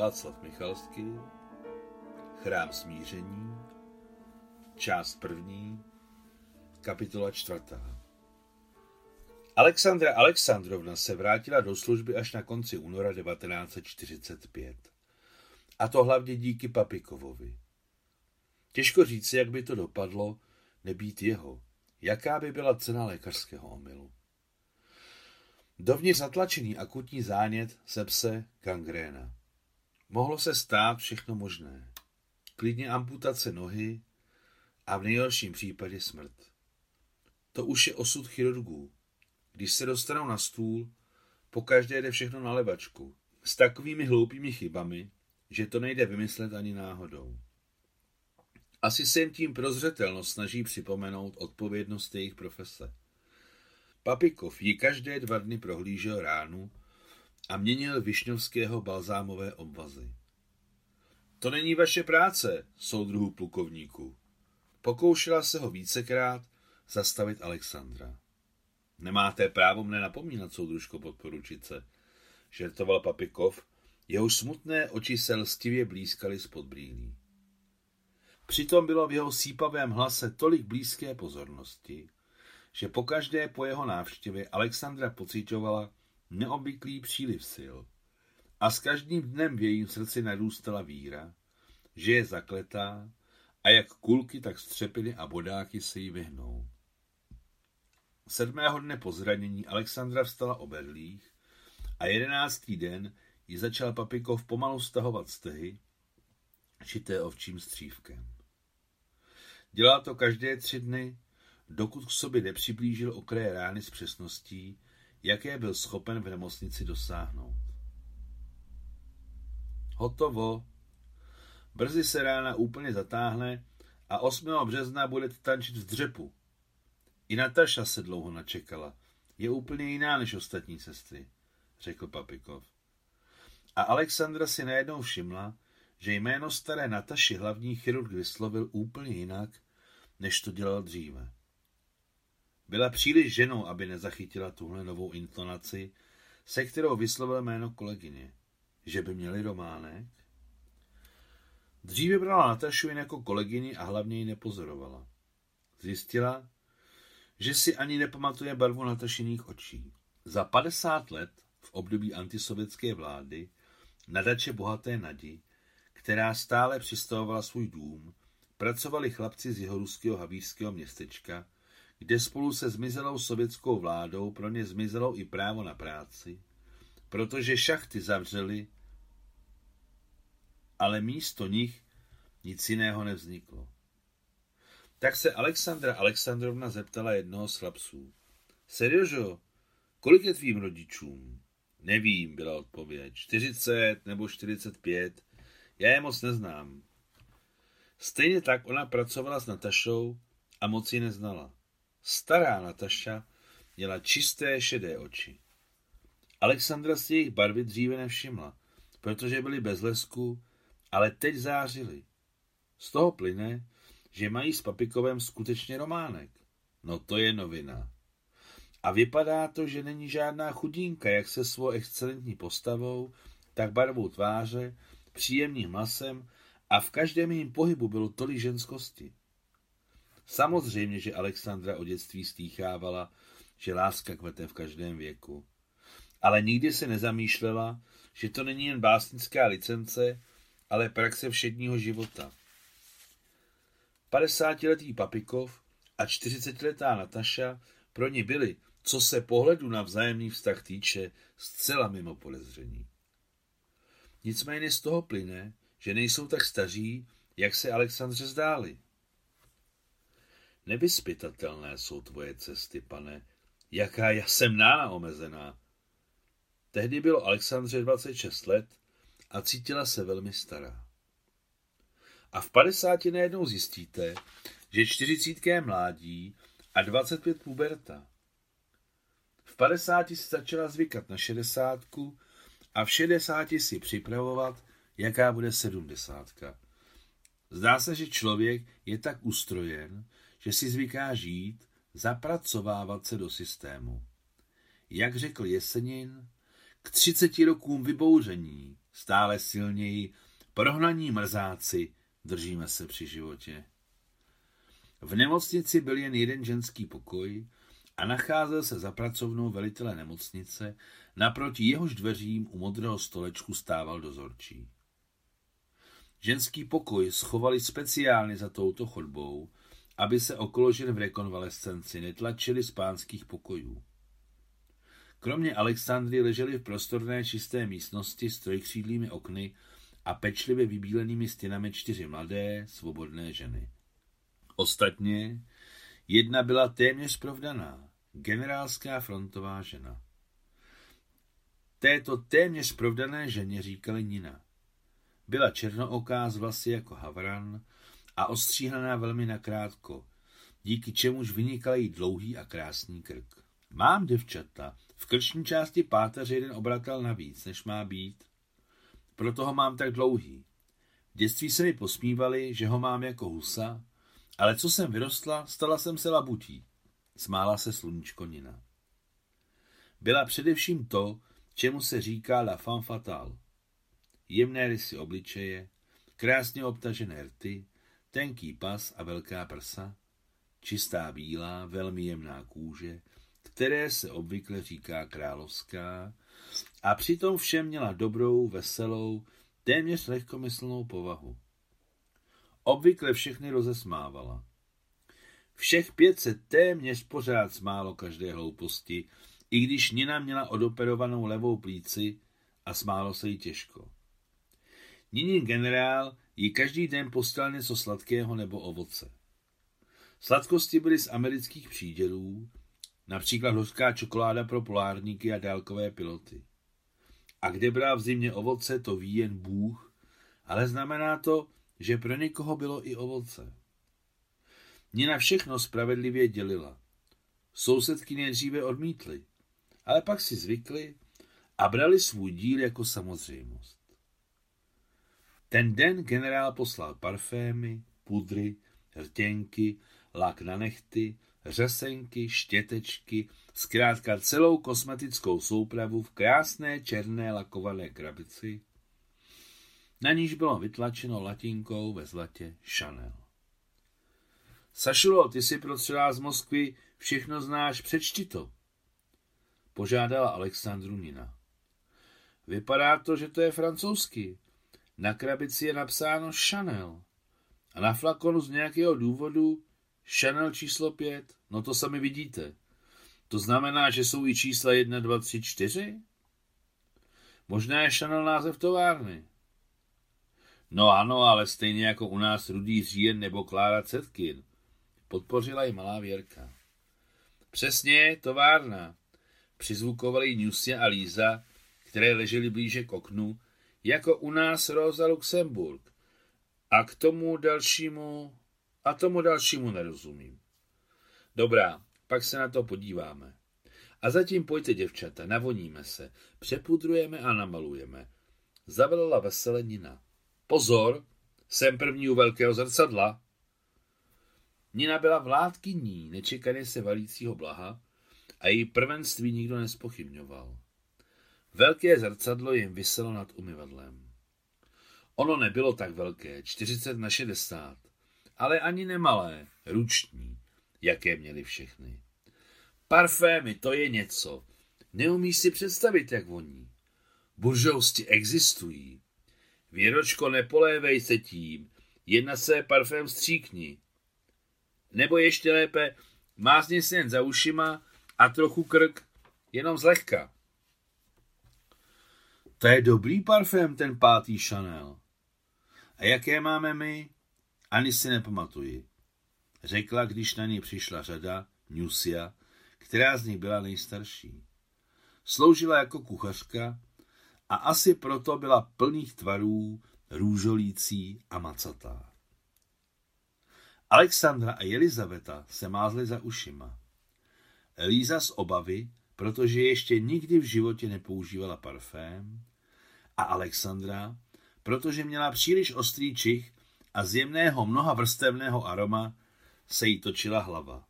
Václav Michalský, Chrám smíření, část první, kapitola čtvrtá. Alexandra Alexandrovna se vrátila do služby až na konci února 1945. A to hlavně díky Papikovovi. Těžko říct, jak by to dopadlo, nebýt jeho. Jaká by byla cena lékařského omylu? Dovnitř zatlačený akutní zánět, sepse, gangréna. Mohlo se stát všechno možné. Klidně amputace nohy a v nejhorším případě smrt. To už je osud chirurgů. Když se dostanou na stůl, pokaždé jde všechno na levačku. S takovými hloupými chybami, že to nejde vymyslet ani náhodou. Asi se jim tím prozřetelnost snaží připomenout odpovědnost jejich profese. Papikov ji každé dva dny prohlížel ránu a měnil višňovského balzámové obvazy. To není vaše práce, soudruhu plukovníku. Pokoušela se ho vícekrát zastavit Alexandra. Nemáte právo mne napomínat, soudružko podporučice, žertoval Papikov, jehož smutné oči se lstivě blízkaly spod brýlí. Přitom bylo v jeho sípavém hlase tolik blízké pozornosti, že pokaždé po jeho návštěvě Alexandra pocitovala neobvyklý příliv sil a s každým dnem v jejím srdci narůstala víra, že je zakletá a jak kulky, tak střepiny a bodáky se jí vyhnou. Sedmého dne po zranění Alexandra vstala o berlích a jedenáctý den ji začal Papikov pomalu stahovat stehy, šité ovčím střívkem. Dělal to každé tři dny, dokud k sobě nepřiblížil okraje rány s přesností, jaké byl schopen v nemocnici dosáhnout. Hotovo. Brzy se rána úplně zatáhne a 8. března budete tančit v dřepu. I Nataša se dlouho načekala. Je úplně jiná než ostatní sestry, řekl Papikov. A Alexandra si najednou všimla, že jméno staré Nataši hlavní chirurg vyslovil úplně jinak, než to dělal dříve. Byla příliš ženou, aby nezachytila tuhle novou intonaci, se kterou vyslovil jméno kolegyně. Že by měli románek? Dříve brala Natašu jen jako kolegyni a hlavně ji nepozorovala. Zjistila, že si ani nepamatuje barvu Natašiných očí. Za 50 let v období antisovětské vlády na dače bohaté Nadi, která stále přistavovala svůj dům, pracovali chlapci z jeho ruského havířského městečka, kde spolu se zmizelou sovětskou vládou pro ně zmizelo i právo na práci, protože šachty zavřely, ale místo nich nic jiného nevzniklo. Tak se Alexandra Alexandrovna zeptala jednoho z chlapců. Seriožo, kolik je tvým rodičům? Nevím, byla odpověď. 40 nebo 45. Já je moc neznám. Stejně tak ona pracovala s Natašou a moc ji neznala. Stará Nataša měla čisté šedé oči. Alexandra si jejich barvy dříve nevšimla, protože byly bez lesku, ale teď zářily. Z toho plyne, že mají s Papikovem skutečně románek. No to je novina. A vypadá to, že není žádná chudínka, jak se svou excelentní postavou, tak barvou tváře, příjemným masem a v každém jejím pohybu bylo tolik ženskosti. Samozřejmě, že Alexandra o dětství stýchávala, že láska kvete v každém věku. Ale nikdy se nezamýšlela, že to není jen básnická licence, ale praxe všedního života. 50-letý Papikov a 40-letá Nataša pro ní byli, co se pohledu na vzájemný vztah týče, zcela mimo podezření. Nicméně z toho plyne, že nejsou tak staří, jak se Alexandře zdáli. Nevyspytatelné jsou tvoje cesty, pane, jaká já jsem nána omezená. Tehdy bylo Alexandře 26 let a cítila se velmi stará. A v 50 najednou zjistíte, že 40 je mládí a 25 puberta. V 50 si začala zvykat na 60 a v 60 si připravovat, jaká bude 70. Zdá se, že člověk je tak ustrojen, že si zvyká žít, zapracovávat se do systému. Jak řekl Jesenin, k třiceti rokům vybouření, stále silněji, prohnaní mrzáci, držíme se při životě. V nemocnici byl jen jeden ženský pokoj a nacházel se za pracovnou velitele nemocnice, naproti jehož dveřím u modrého stolečku stával dozorčí. Ženský pokoj schovali speciálně za touto chodbou, aby se okolo žen v rekonvalescenci netlačili z pánských pokojů. Kromě Alexandry leželi v prostorné čisté místnosti s trojkřídlými okny a pečlivě vybílenými stěnami čtyři mladé, svobodné ženy. Ostatně jedna byla téměř provdaná, generálská frontová žena. Této téměř provdané ženě říkali Nina. Byla černooká z vlasy jako havran a ostříhaná velmi nakrátko, díky čemuž vynikal jí dlouhý a krásný krk. Mám děvčata, v krční části páteře jeden obratel navíc, než má být. Proto ho mám tak dlouhý. V dětství se mi posmívali, že ho mám jako husa, ale co jsem vyrostla, stala jsem se labutí. Smála se sluníčko Nina. Byla především to, čemu se říká la femme fatale. Jemné rysy obličeje, krásně obtažené rty, tenký pas a velká prsa, čistá bílá, velmi jemná kůže, které se obvykle říká královská, a přitom všem měla dobrou, veselou, téměř lehkomyslnou povahu. Obvykle všechny rozesmávala. Všech pět se téměř pořád smálo každé hlouposti, i když Nina měla odoperovanou levou plíci a smálo se jí těžko. Ninin generál jí každý den postal něco sladkého nebo ovoce. Sladkosti byly z amerických přídělů, například hořká čokoláda pro polárníky a dálkové piloty. A kde bral v zimě ovoce, to ví jen Bůh, ale znamená to, že pro někoho bylo i ovoce. Nina všechno spravedlivě dělila. Sousedky nejdříve odmítly, ale pak si zvykli a brali svůj díl jako samozřejmost. Ten den generál poslal parfémy, pudry, rtěnky, lak na nechty, řesenky, štětečky, zkrátka celou kosmetickou soupravu v krásné černé lakované krabici, na níž bylo vytlačeno latinkou ve zlatě Chanel. Sašulo, ty si prostředá z Moskvy, všechno znáš, přečti to. Požádala Alexandru Nina. Vypadá to, že to je francouzsky. Na krabici je napsáno Chanel. A na flakonu z nějakého důvodu Chanel číslo 5. No to sami vidíte. To znamená, že jsou i čísla 1, 2, 3, 4? Možná je Chanel název továrny. No ano, ale stejně jako u nás Rudý Říjen nebo Klára Cetkin. Podpořila i malá Věrka. Přesně, továrna. Přizvukovali Newsy a Líza, které ležely blíže k oknu, jako u nás Rosa Luxemburg. A k tomu dalšímu, a tomu dalšímu nerozumím. Dobrá, pak se na to podíváme. A zatím pojďte, děvčata, navoníme se, přepudrujeme a namalujeme. Zavelila veselé Nina. Pozor, jsem první u velkého zrcadla. Nina byla vládkyní nečekaně se valícího blaha a její prvenství nikdo nespochybňoval. Velké zrcadlo jim vyselo nad umyvadlem. Ono nebylo tak velké, 40 na 60, ale ani nemalé, ruční, jaké měli všechny. Parfémy, to je něco. Neumíš si představit, jak voní. Buržousti existují. Věročko, nepolévej se tím. Jedna se parfém stříkni. Nebo ještě lépe, mázni si jen za ušima a trochu krk, jenom zlehka. To je dobrý parfém, ten pátý Chanel. A jaké máme my? Ani si nepamatuji. Řekla, když na ní přišla řada, Nusia, která z nich byla nejstarší. Sloužila jako kuchařka a asi proto byla plných tvarů, růžolící a macatá. Alexandra a Elizaveta se mázly za ušima. Elíza z obavy, protože ještě nikdy v životě nepoužívala parfém, a Alexandra, protože měla příliš ostrý čich a z jemného mnoha vrstevného aroma se jí točila hlava.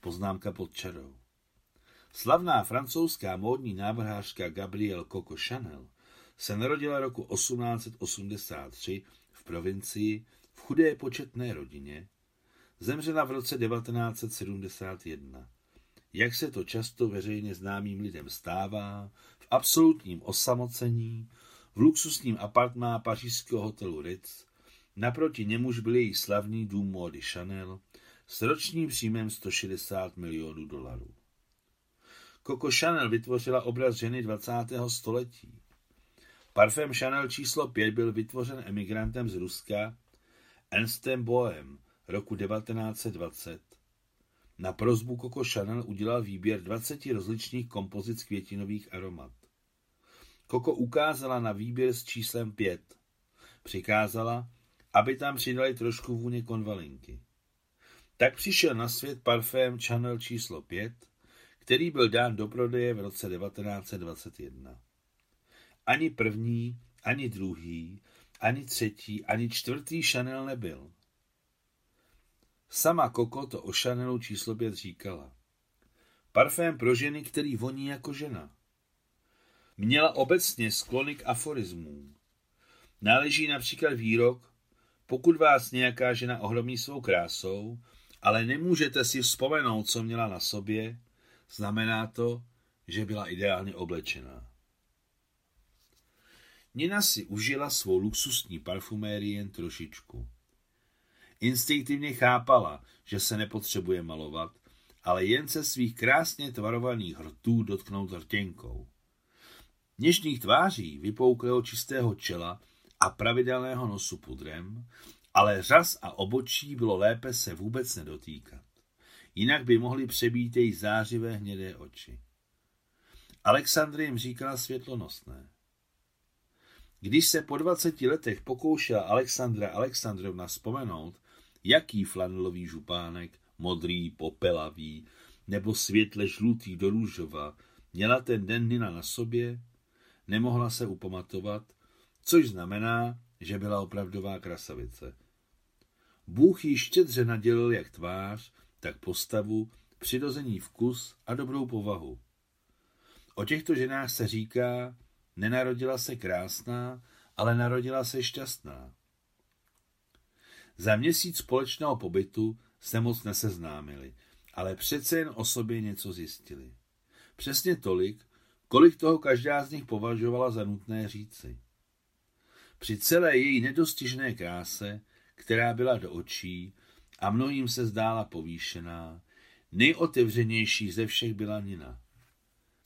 Poznámka pod čarou. Slavná francouzská módní návrhářka Gabrielle Coco Chanel se narodila roku 1883 v provincii v chudé početné rodině, zemřela v roce 1971. Jak se to často veřejně známým lidem stává, v absolutním osamocení, v luxusním apartmá pařížského hotelu Ritz, naproti němuž byl její slavný dům módy Chanel s ročním příjmem 160 milionů dolarů. Coco Chanel vytvořila obraz ženy 20. století. Parfém Chanel číslo 5 byl vytvořen emigrantem z Ruska Ernstem Bohem roku 1920. Na prozbu Coco Chanel udělal výběr 20 rozličných kompozic květinových aromat. Coco ukázala na výběr s číslem 5. Přikázala, aby tam přidali trošku vůně konvalinky. Tak přišel na svět parfém Chanel číslo 5, který byl dán do prodeje v roce 1921. Ani první, ani druhý, ani třetí, ani čtvrtý Chanel nebyl. Sama Koko to o Chanelu číslo 5 říkala. Parfém pro ženy, který voní jako žena. Měla obecně sklony k aforismům. Náleží například výrok, pokud vás nějaká žena ohromí svou krásou, ale nemůžete si vzpomenout, co měla na sobě, znamená to, že byla ideálně oblečená. Nina si užila svou luxusní parfumérii jen trošičku. Instinktivně chápala, že se nepotřebuje malovat, ale jen se svých krásně tvarovaných hrtů dotknout rtěnkou. Něžných tváří, vypouklého čistého čela a pravidelného nosu pudrem, ale řas a obočí bylo lépe se vůbec nedotýkat. Jinak by mohli přebít její zářivé hnědé oči. Alexandry jim říkala světlonosné. Když se po 20 letech pokoušela Alexandra Alexandrovna vzpomenout, jaký flanelový župánek, modrý, popelavý, nebo světle žlutý do růžova, měla ten den Nina na sobě, nemohla se upamatovat, což znamená, že byla opravdová krasavice. Bůh jí štědře nadělil jak tvář, tak postavu, přirození vkus a dobrou povahu. O těchto ženách se říká, nenarodila se krásná, ale narodila se šťastná. Za měsíc společného pobytu se moc neseznámili, ale přece jen o sobě něco zjistili. Přesně tolik, kolik toho každá z nich považovala za nutné říci. Při celé její nedostižné kráse, která byla do očí a mnohým se zdála povýšená, nejotevřenější ze všech byla Nina.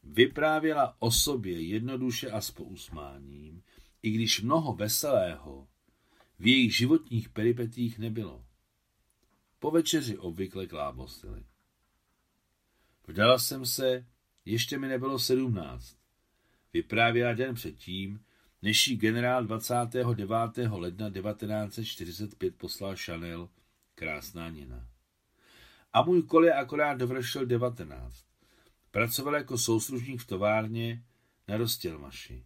Vyprávěla o sobě jednoduše a s pousmáním, i když mnoho veselého v jejich životních peripetích nebylo. Po večeři obvykle klábosily. Vdala jsem se, ještě mi nebylo sedmnáct. Vyprávěla den předtím, než jí generál 29. ledna 1945 poslal Chanel krásná Nina. A můj kol je akorát dovršil 19. Pracoval jako souslužník v továrně na Rostělmaši.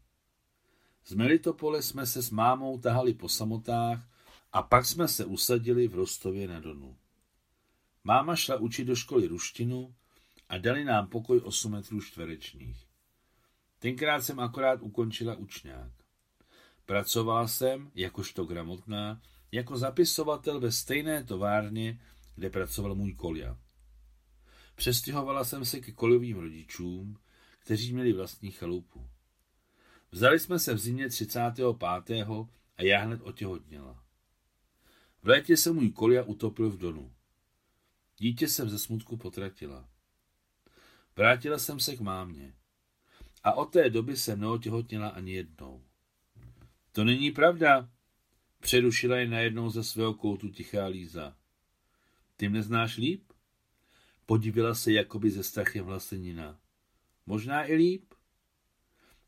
Z Melitopole jsme se s mámou tahali po samotách a pak jsme se usadili v Rostově na Donu. Máma šla učit do školy ruštinu a dali nám pokoj 8 metrů čtverečných. Tenkrát jsem akorát ukončila učňák. Pracovala jsem, jakožto gramotná, jako zapisovatel ve stejné továrně, kde pracoval můj kolja. Přestěhovala jsem se ke kolovým rodičům, kteří měli vlastní chalupu. Vzali jsme se v zimě 35. a já hned otěhotněla. V létě se můj kolia utopil v Donu. Dítě jsem ze smutku potratila. Vrátila jsem se k mámě. A od té doby jsem neotěhotněla ani jednou. To není pravda, přerušila je najednou ze svého koutu tichá Líza. Ty mne znáš líp? Podívala se jakoby ze strachem vlastenina. Možná i líp.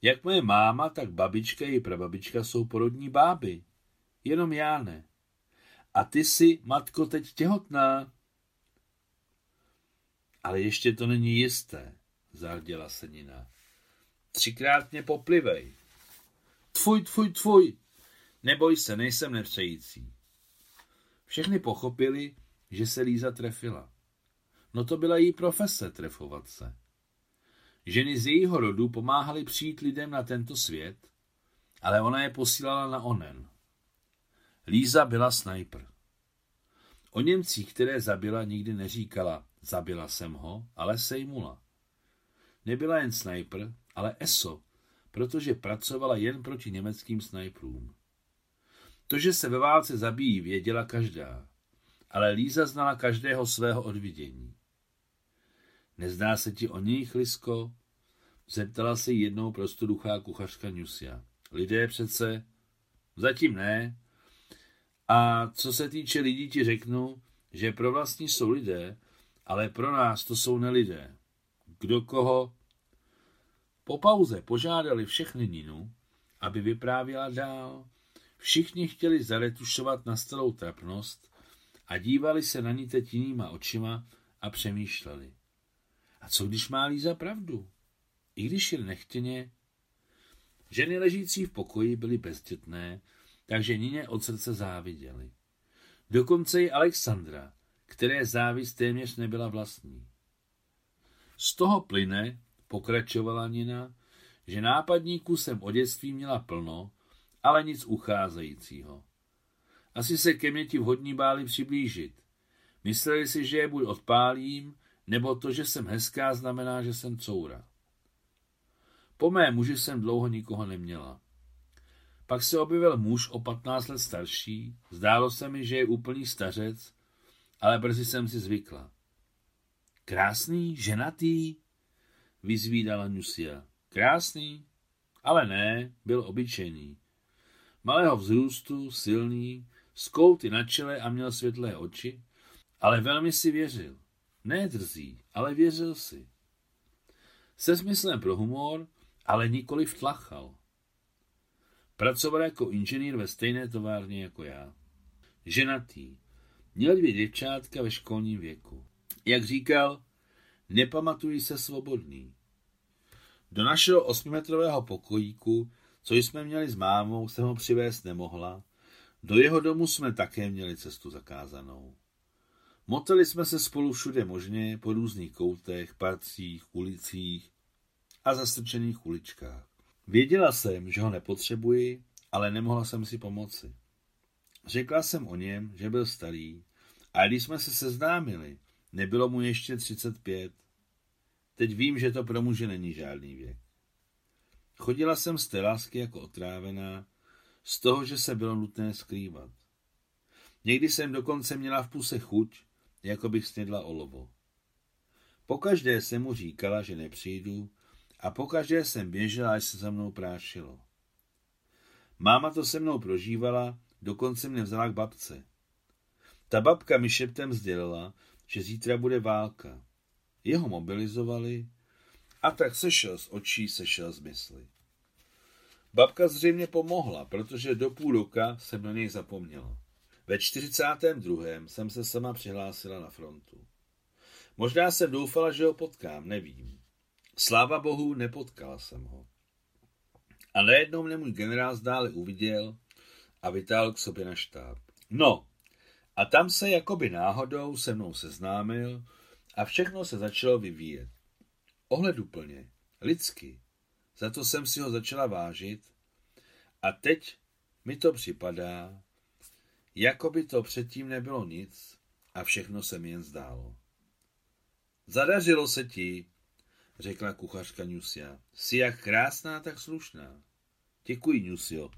Jak moje máma, tak babička i prababička jsou porodní báby. Jenom já ne. A ty jsi, matko, teď těhotná. Ale ještě to není jisté, zarděla se Nina. Třikrát mě poplivej. Tfuj, tfuj, tfuj. Neboj se, nejsem nepřející. Všechny pochopili, že se Líza trefila. No to byla její profese, trefovat se. Ženy z jejího rodu pomáhaly přijít lidem na tento svět, ale ona je posílala na onen. Líza byla snajper. O Němcích, které zabila, nikdy neříkala, zabila jsem ho, ale sejmula. Nebyla jen snajper, ale ESO, protože pracovala jen proti německým snajprům. To, že se ve válce zabíjí, věděla každá, ale Líza znala každého svého odvidění. Nezdá se ti o nich, Lisko? Zeptala se jednou prostoduchá kuchařka Nusia. Lidé přece? Zatím ne. A co se týče lidí, ti řeknu, že pro vlastní jsou lidé, ale pro nás to jsou nelidé. Kdo koho? Po pauze požádali všechny Ninu, aby vyprávěla dál. Všichni chtěli zaretušovat na starou trapnost a dívali se na ní teď jinýma očima a přemýšleli. A co když má Líza pravdu? I když jen nechtěně. Ženy ležící v pokoji byly bezdětné, takže Nině od srdce záviděli. Dokonce i Alexandra, které závist téměř nebyla vlastní. Z toho plyne, pokračovala Nina, že nápadníků jsem o dětství měla plno, ale nic ucházejícího. Asi se ke mně ti vhodní báli přiblížit. Mysleli si, že je buď odpálím, nebo to, že jsem hezká, znamená, že jsem coura. Po mé muži jsem dlouho nikoho neměla. Pak se objevil muž o 15 let starší, zdálo se mi, že je úplný stařec, ale brzy jsem si zvykla. Krásný, ženatý, vyzvídala Nusia. Krásný, ale ne, byl obyčejný. Malého vzrůstu, silný, s kouty na čele a měl světlé oči, ale velmi si věřil. Ne drzí, ale věřil si. Se smyslem pro humor, ale nikoli vtlachal. Pracoval jako inženýr ve stejné továrně jako já. Ženatý. Měl dvě děvčátka ve školním věku. Jak říkal, nepamatuji se svobodný. Do našeho osmimetrového pokojíku, co jsme měli s mámou, jsem ho přivést nemohla. Do jeho domu jsme také měli cestu zakázanou. Moteli jsme se spolu všude možně, po různých koutech, parcích, ulicích a zastrčených uličkách. Věděla jsem, že ho nepotřebuji, ale nemohla jsem si pomoci. Řekla jsem o něm, že byl starý, a když jsme se seznámili, nebylo mu ještě 35. Teď vím, že to pro muže není žádný věk. Chodila jsem z té lásky jako otrávená, z toho, že se bylo nutné skrývat. Někdy jsem dokonce měla v puse chuť, jako bych snědla olovo. Pokaždé jsem mu říkala, že nepřijdu a pokaždé jsem běžela, až se za mnou prášilo. Máma to se mnou prožívala, dokonce mě vzala k babce. Ta babka mi šeptem sdělila, že zítra bude válka. Jeho mobilizovali a tak sešel z očí, sešel z mysli. Babka zřejmě pomohla, protože do půl roka jsem na něj zapomněla. Ve 42. jsem se sama přihlásila na frontu. Možná jsem doufala, že ho potkám, nevím. Sláva bohu, nepotkala jsem ho. A najednou mě můj generál zdále uviděl a vytáhl k sobě na štáb. No, a tam se jakoby náhodou se mnou seznámil a všechno se začalo vyvíjet. Ohleduplně, lidsky. Za to jsem si ho začala vážit a teď mi to připadá, jako by to předtím nebylo nic a všechno se mi jen zdálo. Zadařilo se ti, řekla kuchařka Nusia. Jsi jak krásná, tak slušná. Děkuji, Nusio,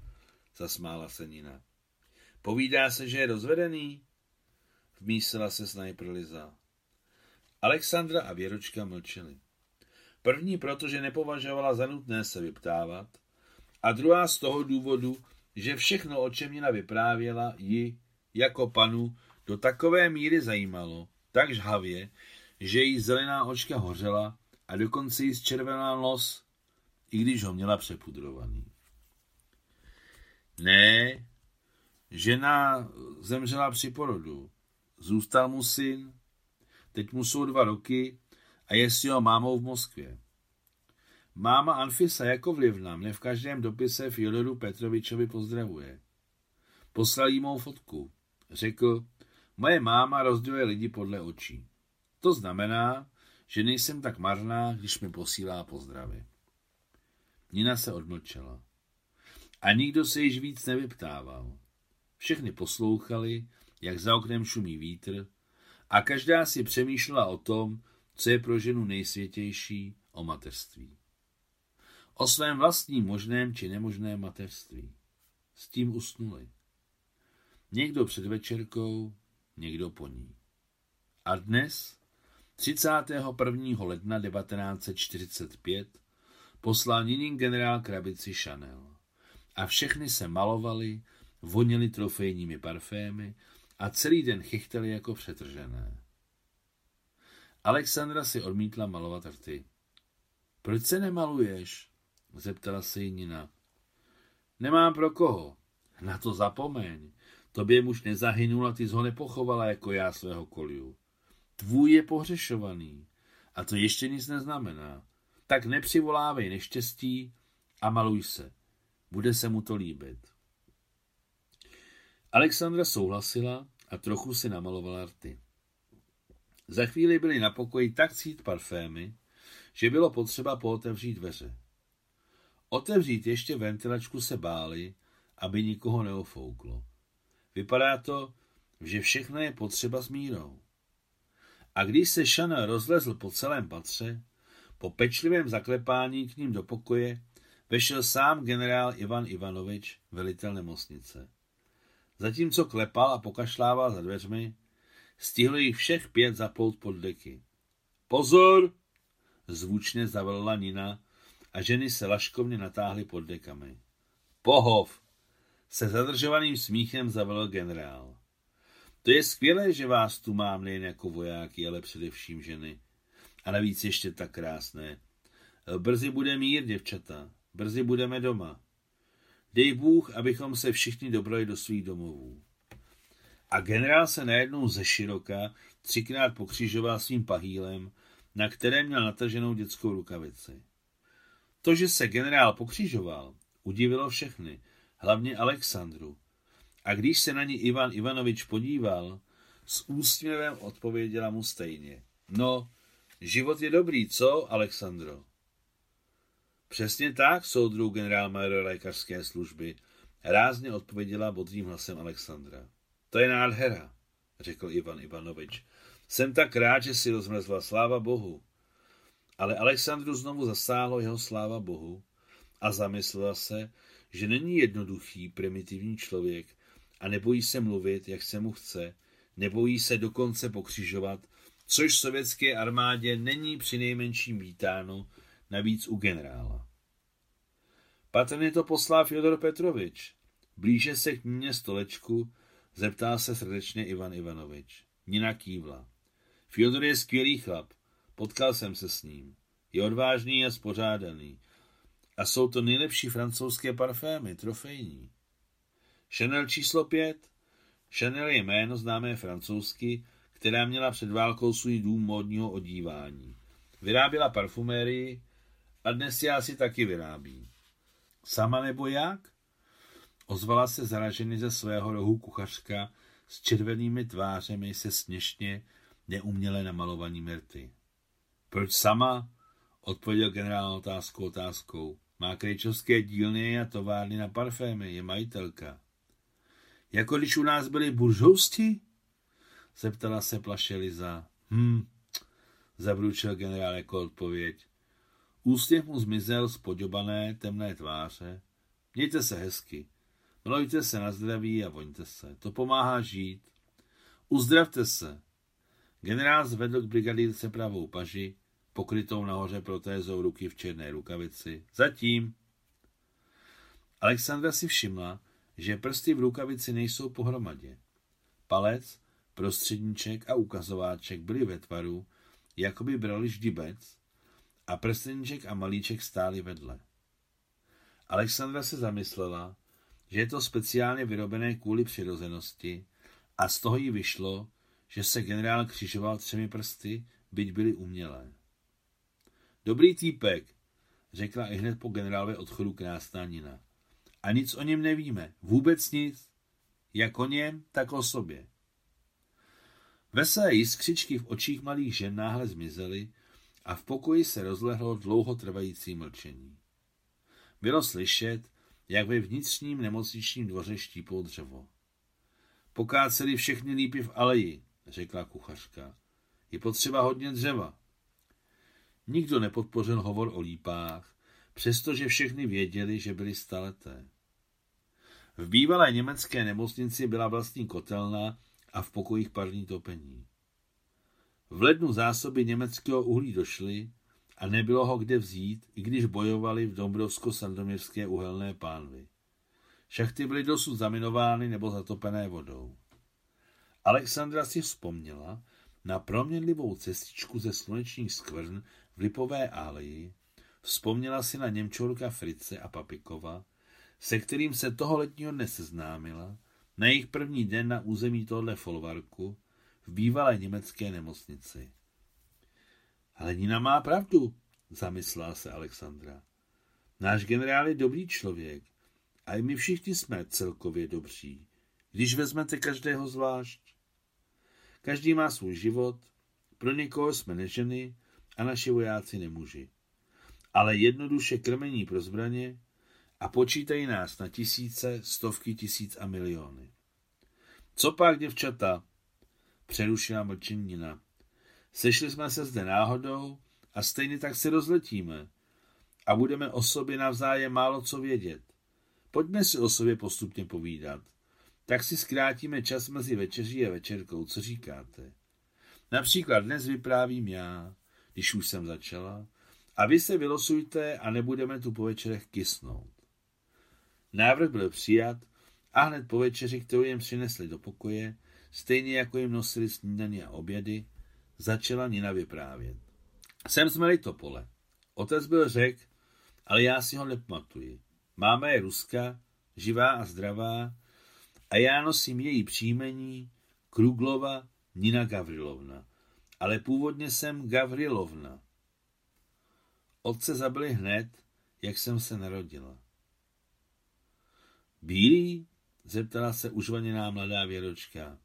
zasmála se Nina. Povídá se, že je rozvedený? Vmísila se snajper Liza. Alexandra a Věročka mlčeli. První, protože nepovažovala za nutné se vyptávat, a druhá z toho důvodu, že všechno, o čem Nina vyprávěla, ji, jako panu, do takové míry zajímalo, tak žhavě, že jí zelená očka hořela a dokonce jí zčervená nos, i když ho měla přepudrovaný. Ne, žena zemřela při porodu. Zůstal mu syn, teď mu jsou dva roky a je s jeho mámou v Moskvě. Máma Anfisa jako vlivna mne v každém dopise Fjodoru Petrovičovi pozdravuje. Poslal jí mou fotku. Řekl, moje máma rozděluje lidi podle očí. To znamená, že nejsem tak marná, když mi posílá pozdravy. Nina se odmlčela. A nikdo se již víc nevyptával. Všechny poslouchali, jak za oknem šumí vítr, a každá si přemýšlela o tom, co je pro ženu nejsvětější, o mateřství. O svém vlastním možném či nemožném mateřství. S tím usnuli. Někdo před večerkou, někdo po ní. A dnes, 31. ledna 1945, poslal Ninin generál krabici Chanel. A všechny se malovali, vonili trofejními parfémy a celý den chichtali jako přetržené. Alexandra si odmítla malovat rty. Proč se nemaluješ? Zeptala se Nina. Nemám pro koho. Na to zapomeň. Tobě muž nezahynul a ty ho nepochovala jako já svého koliu. Tvůj je pohřešovaný. A to ještě nic neznamená. Tak nepřivolávej neštěstí a maluj se. Bude se mu to líbit. Alexandra souhlasila a trochu si namalovala rty. Za chvíli byli na pokoji tak cít parfémy, že bylo potřeba pootevřít dveře. Otevřít ještě ventilačku se báli, aby nikoho neofouklo. Vypadá to, že všechno je potřeba s mírou. A když se Chanel rozlezl po celém patře, po pečlivém zaklepání k ním do pokoje vešel sám generál Ivan Ivanovič, velitel nemocnice. Zatímco klepal a pokašlával za dveřmi, stihlo jich všech pět zapout pod deky. Pozor! Zvučně zavolala Nina a ženy se laškovně natáhly pod dekami. Pohov! Se zadržovaným smíchem zavolal generál. To je skvělé, že vás tu mám nejen jako vojáky, ale především ženy. A navíc ještě tak krásné. Brzy bude mír, děvčata. Brzy budeme doma. Dej Bůh, abychom se všichni dobrali do svých domovů. A generál se najednou ze široka třikrát pokřižoval svým pahýlem, na kterém měl nataženou dětskou rukavici. To, že se generál pokřižoval, udivilo všechny, hlavně Alexandru. A když se na ní Ivan Ivanovič podíval, s úsměvem odpověděla mu stejně. No, život je dobrý, co, Alexandro? Přesně tak, soudru generál major lékařské služby, rázně odpověděla bodrým hlasem Alexandra. To je nádhera, řekl Ivan Ivanovič. Jsem tak rád, že si rozmrzla, sláva Bohu. Ale Alexandru znovu zasáhlo jeho sláva Bohu a zamyslela se, že není jednoduchý, primitivní člověk a nebojí se mluvit, jak se mu chce, nebojí se dokonce pokřižovat, což sovětské armádě není při nejmenším vítáno, navíc u generála. Patrně to poslal Fyodor Petrovič. Blíže se k mně stolečku, zeptá se srdečně Ivan Ivanovič. Nina kývla. Fyodor je skvělý chlap, potkal jsem se s ním. Je odvážný a spořádaný. A jsou to nejlepší francouzské parfémy, trofejní. Chanel číslo pět. Chanel je jméno známé francouzsky, která měla před válkou svůj dům módního odívání. Vyráběla parfumérii a dnes je asi taky vyrábí. Sama nebo jak? Ozvala se zaražený ze svého rohu kuchařka s červenými tvářemi se směšně neuměle namalovanými rty. Proč sama? Odpověděl generál otázkou otázkou. Má krejčovské dílny a továrny na parfémy, je majitelka. Jako když u nás byli buržousti? Zeptala se plaše Liza. Hm, zabručil generál jako odpověď. Úsměv mu zmizel z podobané temné tváře. Mějte se hezky. Milujte se na zdraví a voňte se. To pomáhá žít. Uzdravte se. Generál zvedl k brigadýrce pravou paži, pokrytou nahoře protézou ruky v černé rukavici. Zatím. Alexandra si všimla, že prsty v rukavici nejsou pohromadě. Palec, prostředníček a ukazováček byly ve tvaru, jako by brali ždibec, a prsteníček a malíček stáli vedle. Alexandra se zamyslela, že je to speciálně vyrobené kvůli přirozenosti a z toho jí vyšlo, že se generál křižoval třemi prsty, byť byly umělé. Dobrý týpek, řekla i hned po generálové odchodu krásná Nina. A nic o něm nevíme, vůbec nic. Jak o něm, tak o sobě. Veselé jiskřičky v očích malých žen náhle zmizely a v pokoji se rozlehlo dlouho trvající mlčení. Bylo slyšet, jak ve vnitřním nemocničním dvoře štípou dřevo. Pokáceli všechny lípy v aleji, řekla kuchařka. Je potřeba hodně dřeva. Nikdo nepodpořil hovor o lípách, přestože všechny věděli, že byly staleté. V bývalé německé nemocnici byla vlastní kotelna a v pokojích parní topení. V lednu zásoby německého uhlí došly a nebylo ho kde vzít, i když bojovali v Dombrovsko-Sandoměrské uhelné pánvi. Šachty byly dosud zaminovány nebo zatopené vodou. Alexandra si vzpomněla na proměnlivou cestičku ze slunečních skvrn v Lipové aleji, vzpomněla si na Němčurka Frice a Papikova, se kterým se toho letního dne seznámila, na jejich první den na území tohle folvarku v bývalé německé nemocnici. Ale Nina má pravdu, zamyslela se Alexandra. Náš generál je dobrý člověk a i my všichni jsme celkově dobří, když vezmete každého zvlášť. Každý má svůj život, pro někoho jsme neženy a naši vojáci nemuži. Ale jednoduše krmení pro zbraně a počítají nás na tisíce, stovky tisíc a miliony. Co pak, děvčata? Přerušila mlčenina. Sešli jsme se zde náhodou a stejně tak se rozletíme. A budeme o sobě navzájem málo co vědět. Pojďme si o sobě postupně povídat. Tak si zkrátíme čas mezi večeří a večerkou. Co říkáte? Například dnes vyprávím já, když už jsem začala, a vy se vylosujte a nebudeme tu po večerech kysnout. Návrh byl přijat a hned po večeři, kterou jim přinesli do pokoje, stejně jako jim nosili snídaně a obědy, začala Nina vyprávět. Jsem z Melitopole. Otec byl řek, ale já si ho nepamatuji. Máma je Ruska, živá a zdravá, a já nosím její příjmení Kruglova Nina Gavrilovna. Ale původně jsem Gavrilovna. Otce zabili hned, jak jsem se narodila. Bílý? Zeptala se užvaněná mladá věročka.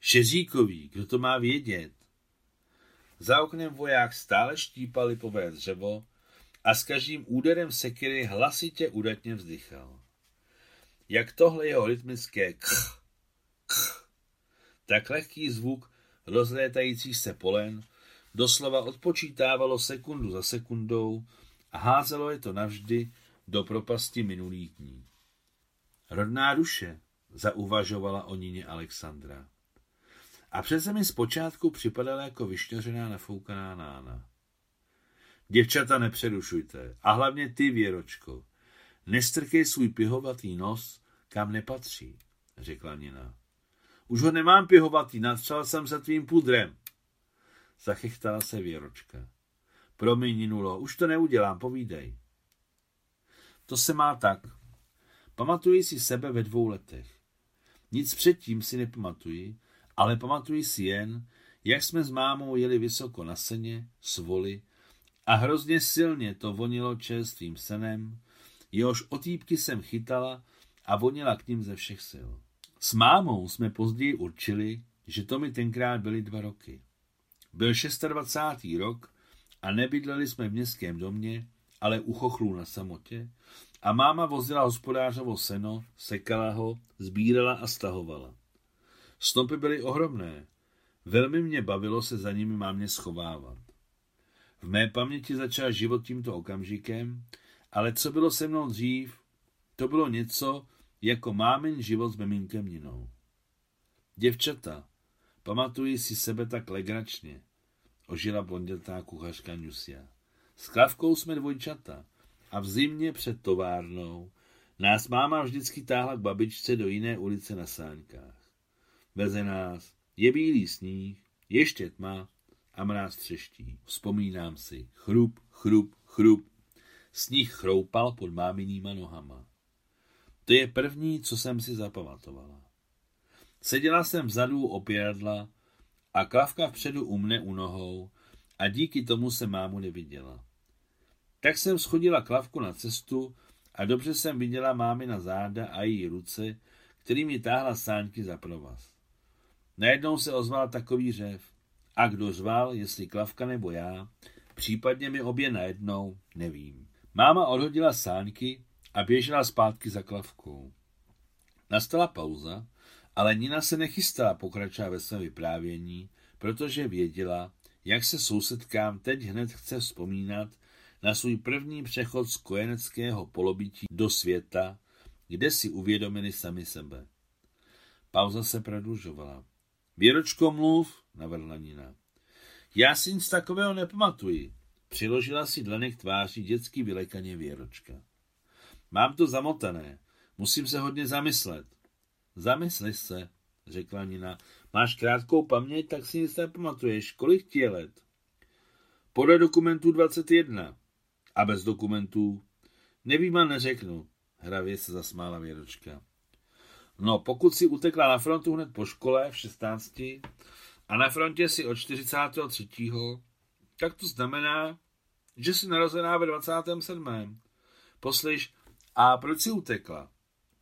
Šeříkový, kdo to má vědět? Za oknem voják stále štípal lipové dřevo a s každým úderem sekiry hlasitě udatně vzdychal. Jak tohle jeho rytmické kch, kch, tak lehký zvuk rozlétající se polen doslova odpočítávalo sekundu za sekundou a házelo je to navždy do propasti minulých dní. Rodná duše, zauvažovala o Nině Alexandra. A přece mi zpočátku připadala jako vyšňořená nafoukaná nána. Děvčata nepřerušujte. A hlavně ty, Věročko. Nestrkej svůj pihovatý nos, kam nepatří, řekla Nina. Už ho nemám pihovatý, natřel jsem se tvým pudrem. Zachychtala se Věročka. Promiň, Ninulo, už to neudělám, povídej. To se má tak. Pamatuji si sebe ve dvou letech. Nic předtím si nepamatuji, ale pamatuji si jen, jak jsme s mámou jeli vysoko na seně, svoli a hrozně silně to vonilo čerstvým senem, jehož otýpky jsem chytala a vonila k ním ze všech sil. S mámou jsme později určili, že to mi tenkrát byly dva roky. Byl 26. rok a nebydleli jsme v městském domě, ale u chochlů na samotě a máma vozila hospodářovo seno, sekala ho, sbírala a stahovala. Stopy byly ohromné. Velmi mě bavilo se za nimi mámě schovávat. V mé paměti začal život tímto okamžikem, ale co bylo se mnou dřív, to bylo něco jako mámin život s miminkem Ninou. Děvčata, pamatuji si sebe tak legračně, ožila blondětá kuchařka Nusia. S klavkou jsme dvojčata a v zimě před továrnou nás máma vždycky táhla k babičce do jiné ulice na sáňkách. Veze nás, je bílý sníh, ještě tma a mráz třeští. Vzpomínám si, chrup, chrup, chrup. Sníh chroupal pod máminýma nohama. To je první, co jsem si zapamatovala. Seděla jsem vzadu u opěradla a klavka vpředu u mne u nohou a díky tomu se mámu neviděla. Tak jsem schodila klavku na cestu a dobře jsem viděla mámy na záda a její ruce, kterými táhla sáňky za provaz. Najednou se ozval takový řev. A kdo řval, jestli Klavka nebo já, případně mi obě najednou, nevím. Máma odhodila sánky a běžela zpátky za klavkou. Nastala pauza, ale Nina se nechystala pokračovat ve svém vyprávění, protože věděla, jak se sousedkám teď hned chce vzpomínat na svůj první přechod z kojeneckého polobytí do světa, kde si uvědomili sami sebe. Pauza se prodlužovala. Věročko, mluv, navrhla Nina. Já si nic takového nepamatuji. Přiložila si dlany k tváři dětský vylekaně Věročka. Mám to zamotané. Musím se hodně zamyslet. Zamysli se, řekla Nina. Máš krátkou paměť, tak si nic nepamatuješ. Kolik ti je let? Podle dokumentů 21. A bez dokumentů? Nevím a neřeknu. Hravě se zasmála Věročka. No, pokud si utekla na frontu hned po škole v 16 a na frontě si od 43. tak to znamená, že jsi narozená ve 27. Poslyš, a proč si utekla?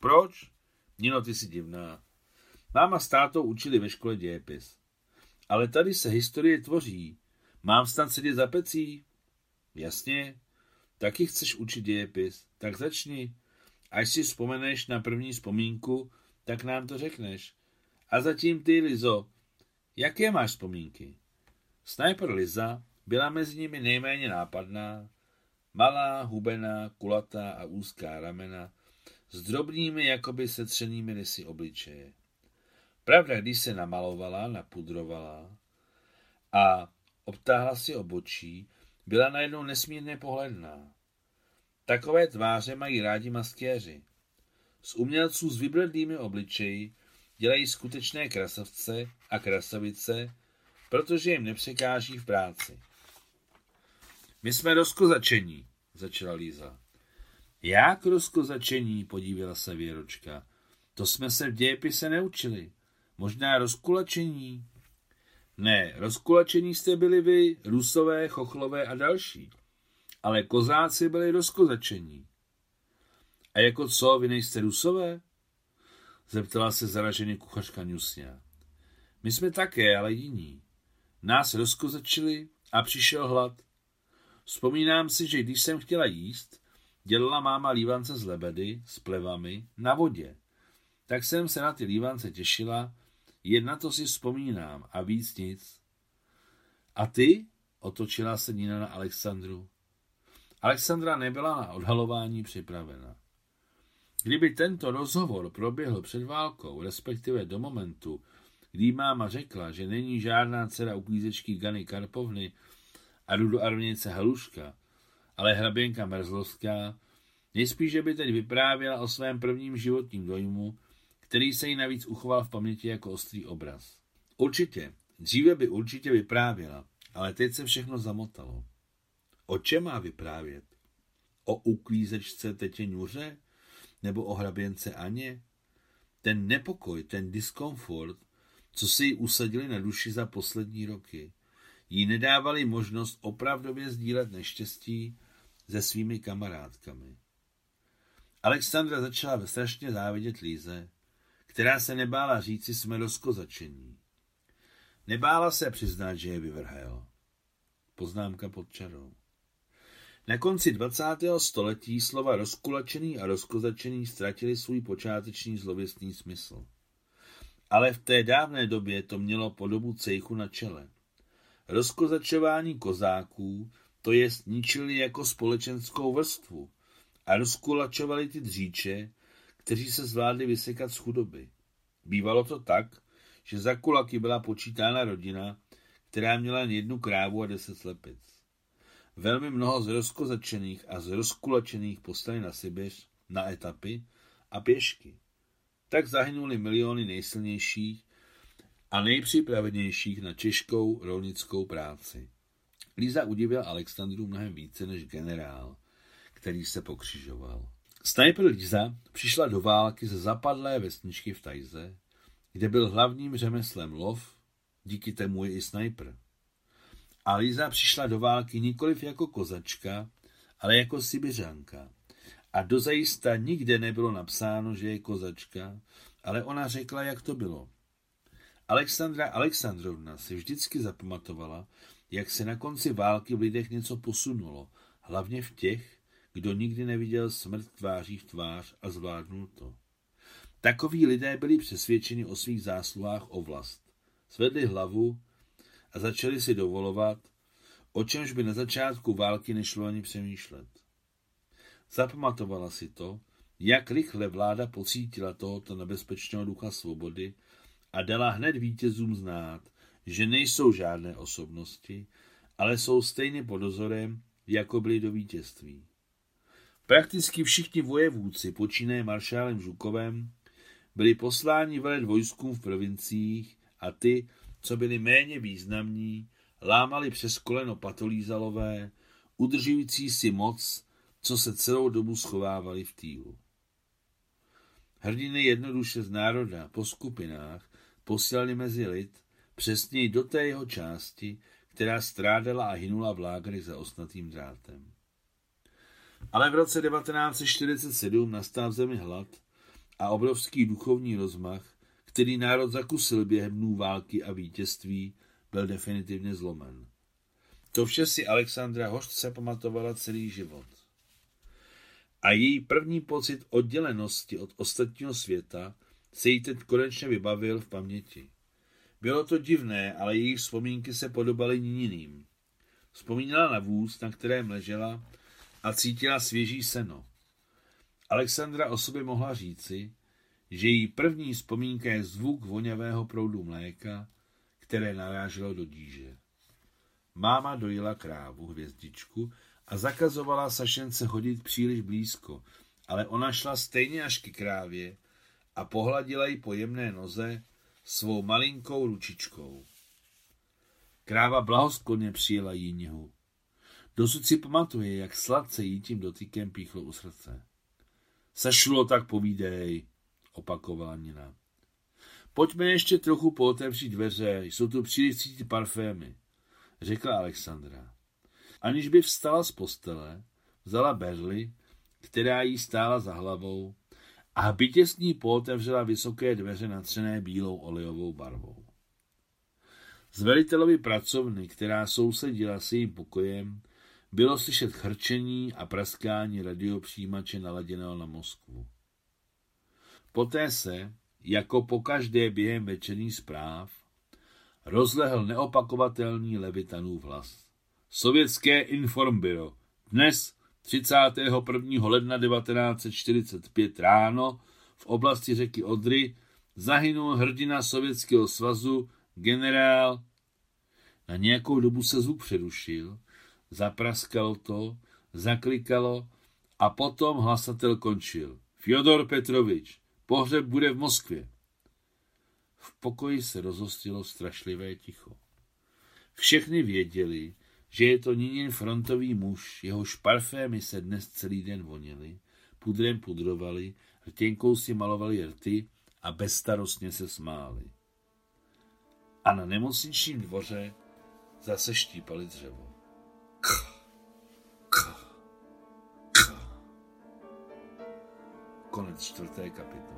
Proč? Nino, ty jsi divná. Máma s tátou učili ve škole dějepis. Ale tady se historie tvoří. Mám snad sedět za pecí? Jasně. Taky chceš učit dějepis? Tak začni. Až si vzpomeneš na první vzpomínku, tak nám to řekneš. A zatím ty, Lizo, jaké máš vzpomínky? Sniper Liza byla mezi nimi nejméně nápadná, malá, hubená, kulatá a úzká ramena, s drobnými, jakoby setřenými rysy obličeje. Pravda, když se namalovala, napudrovala a obtáhla si obočí, byla najednou nesmírně pohledná. Takové tváře mají rádi maskéři. Z umělců s vybledlými obličeji dělají skutečné krasavce a krasavice, protože jim nepřekáží v práci. My jsme rozkozačení, začala Líza. Jak rozkozačení, podívala se Věročka. To jsme se v dějepise neučili. Možná rozkulačení. Ne, rozkulačení jste byli vy, rusové, chochlové a další. Ale kozáci byli rozkozačení. A jako co, vy nejste rusové? Zeptala se zaraženě kuchařka Nusňa. My jsme také, ale jiní. Nás rozkozačili a přišel hlad. Vzpomínám si, že když jsem chtěla jíst, dělala máma lívance z lebedy, s plevami, na vodě. Tak jsem se na ty lívance těšila, jen na to si vzpomínám a víc nic. A ty? Otočila se Nina na Alexandru. Alexandra nebyla na odhalování připravena. Kdyby tento rozhovor proběhl před válkou, respektive do momentu, kdy máma řekla, že není žádná dcera uklízečky Gany Karpovny a rudoarměnice Haluška, ale hraběnka Merzlovská, nejspíš, že by teď vyprávěla o svém prvním životním dojmu, který se jí navíc uchoval v paměti jako ostrý obraz. Určitě, dříve by určitě vyprávěla, ale teď se všechno zamotalo. O čem má vyprávět? O uklízečce tetě Nuře? Nebo o hraběnce Aně? Ten nepokoj, ten diskomfort, co si ji usadili na duši za poslední roky, jí nedávali možnost opravdově sdílet neštěstí se svými kamarádkami. Alexandra začala strašně závidět Líze, která se nebála říci jsme rozkozačení. Nebála se přiznat, že je vyvrhel. Poznámka pod čarou. Na konci 20. století slova rozkulačený a rozkozačený ztratili svůj počáteční zlověstný smysl. Ale v té dávné době to mělo podobu cejchu na čele. Rozkozačování kozáků, to jest ničili jako společenskou vrstvu a rozkulačovali ty dříče, kteří se zvládli vysekat z chudoby. Bývalo to tak, že za kulaky byla počítána rodina, která měla jen jednu krávu a deset slepic. Velmi mnoho z rozkozačených a z rozkulačených postali na Sibiř, na etapy a pěšky. Tak zahynuli miliony nejsilnějších a nejpřipravenějších na těžkou rolnickou práci. Líza udivila Alexandru mnohem více než generál, který se pokřižoval. Sniper Líza přišla do války ze zapadlé vesničky v Tajze, kde byl hlavním řemeslem lov, díky tomu je i sniper. A Líza přišla do války nikoliv jako kozačka, ale jako sibiřanka. A dozajista nikde nebylo napsáno, že je kozačka, ale ona řekla, jak to bylo. Alexandra Alexandrovna si vždycky zapamatovala, jak se na konci války v lidech něco posunulo, hlavně v těch, kdo nikdy neviděl smrt tváří v tvář a zvládnul to. Takoví lidé byli přesvědčeni o svých zásluhách o vlast. Svedli hlavu a začali si dovolovat, o čemž by na začátku války nešlo ani přemýšlet. Zapamatovala si to, jak rychle vláda pocítila tohoto nebezpečného ducha svobody a dala hned vítězům znát, že nejsou žádné osobnosti, ale jsou stejně pod dozorem, jako byli do vítězství. Prakticky všichni vojevůdci, počínaje maršálem Žukovem, byli posláni velet vojskům v provinciích a ty, co byli méně významní, lámali přes koleno patolízalové, udržující si moc, co se celou dobu schovávali v týlu. Hrdiny jednoduše z národa po skupinách posílali mezi lid, přesněji do té jeho části, která strádala a hynula v lágry za osnatým drátem. Ale v roce 1947 nastal v zemi hlad a obrovský duchovní rozmach, který národ zakusil během dnů války a vítězství, byl definitivně zlomen. To vše si Alexandra hořce pamatovala celý život. A její první pocit oddělenosti od ostatního světa se jí teď konečně vybavil v paměti. Bylo to divné, ale její vzpomínky se podobaly jiným. Vzpomínala na vůz, na kterém ležela a cítila svěží seno. Alexandra o sobě mohla říci, že její první vzpomínka je zvuk voňavého proudu mléka, které naráželo do díže. Máma dojila krávu, hvězdičku, a zakazovala Sašence hodit příliš blízko, ale ona šla stejně až k krávě a pohladila ji po jemné noze svou malinkou ručičkou. Kráva blahoskloně přijela jíňhu. Dosud si pamatuje, jak sladce jí tím dotykem píchlo u srdce. Sašulo, tak povídej, opakovala Nina. Pojďme ještě trochu pootevřít dveře, jsou tu příliš cítit parfémy, řekla Alexandra. Aniž by vstala z postele, vzala berly, která jí stála za hlavou, a bytě pootevřela vysoké dveře natřené bílou olejovou barvou. Z velitelovi pracovny, která sousedila s jejím pokojem, bylo slyšet chrčení a praskání radiopřijímače naladěného na Moskvu. Poté se, jako po každé během večerní zpráv, rozlehl neopakovatelný Levitanův hlas. Sovětské informbiro. Dnes, 31. ledna 1945 ráno, v oblasti řeky Odry, zahynul hrdina Sovětského svazu generál. Na nějakou dobu se zvuk přerušil, zapraskalo to, zaklikalo a potom hlasatel končil. Fyodor Petrovič, pohřeb bude v Moskvě. V pokoji se rozhostilo strašlivé ticho. Všechny věděli, že je to Ninin frontový muž, jehož parfémy se dnes celý den voněly, pudrem pudrovali, rtěnkou si malovali rty a bezstarostně se smáli. A na nemocničním dvoře zase štípali dřevo. K, k, k. Konec čtvrté kapitoly.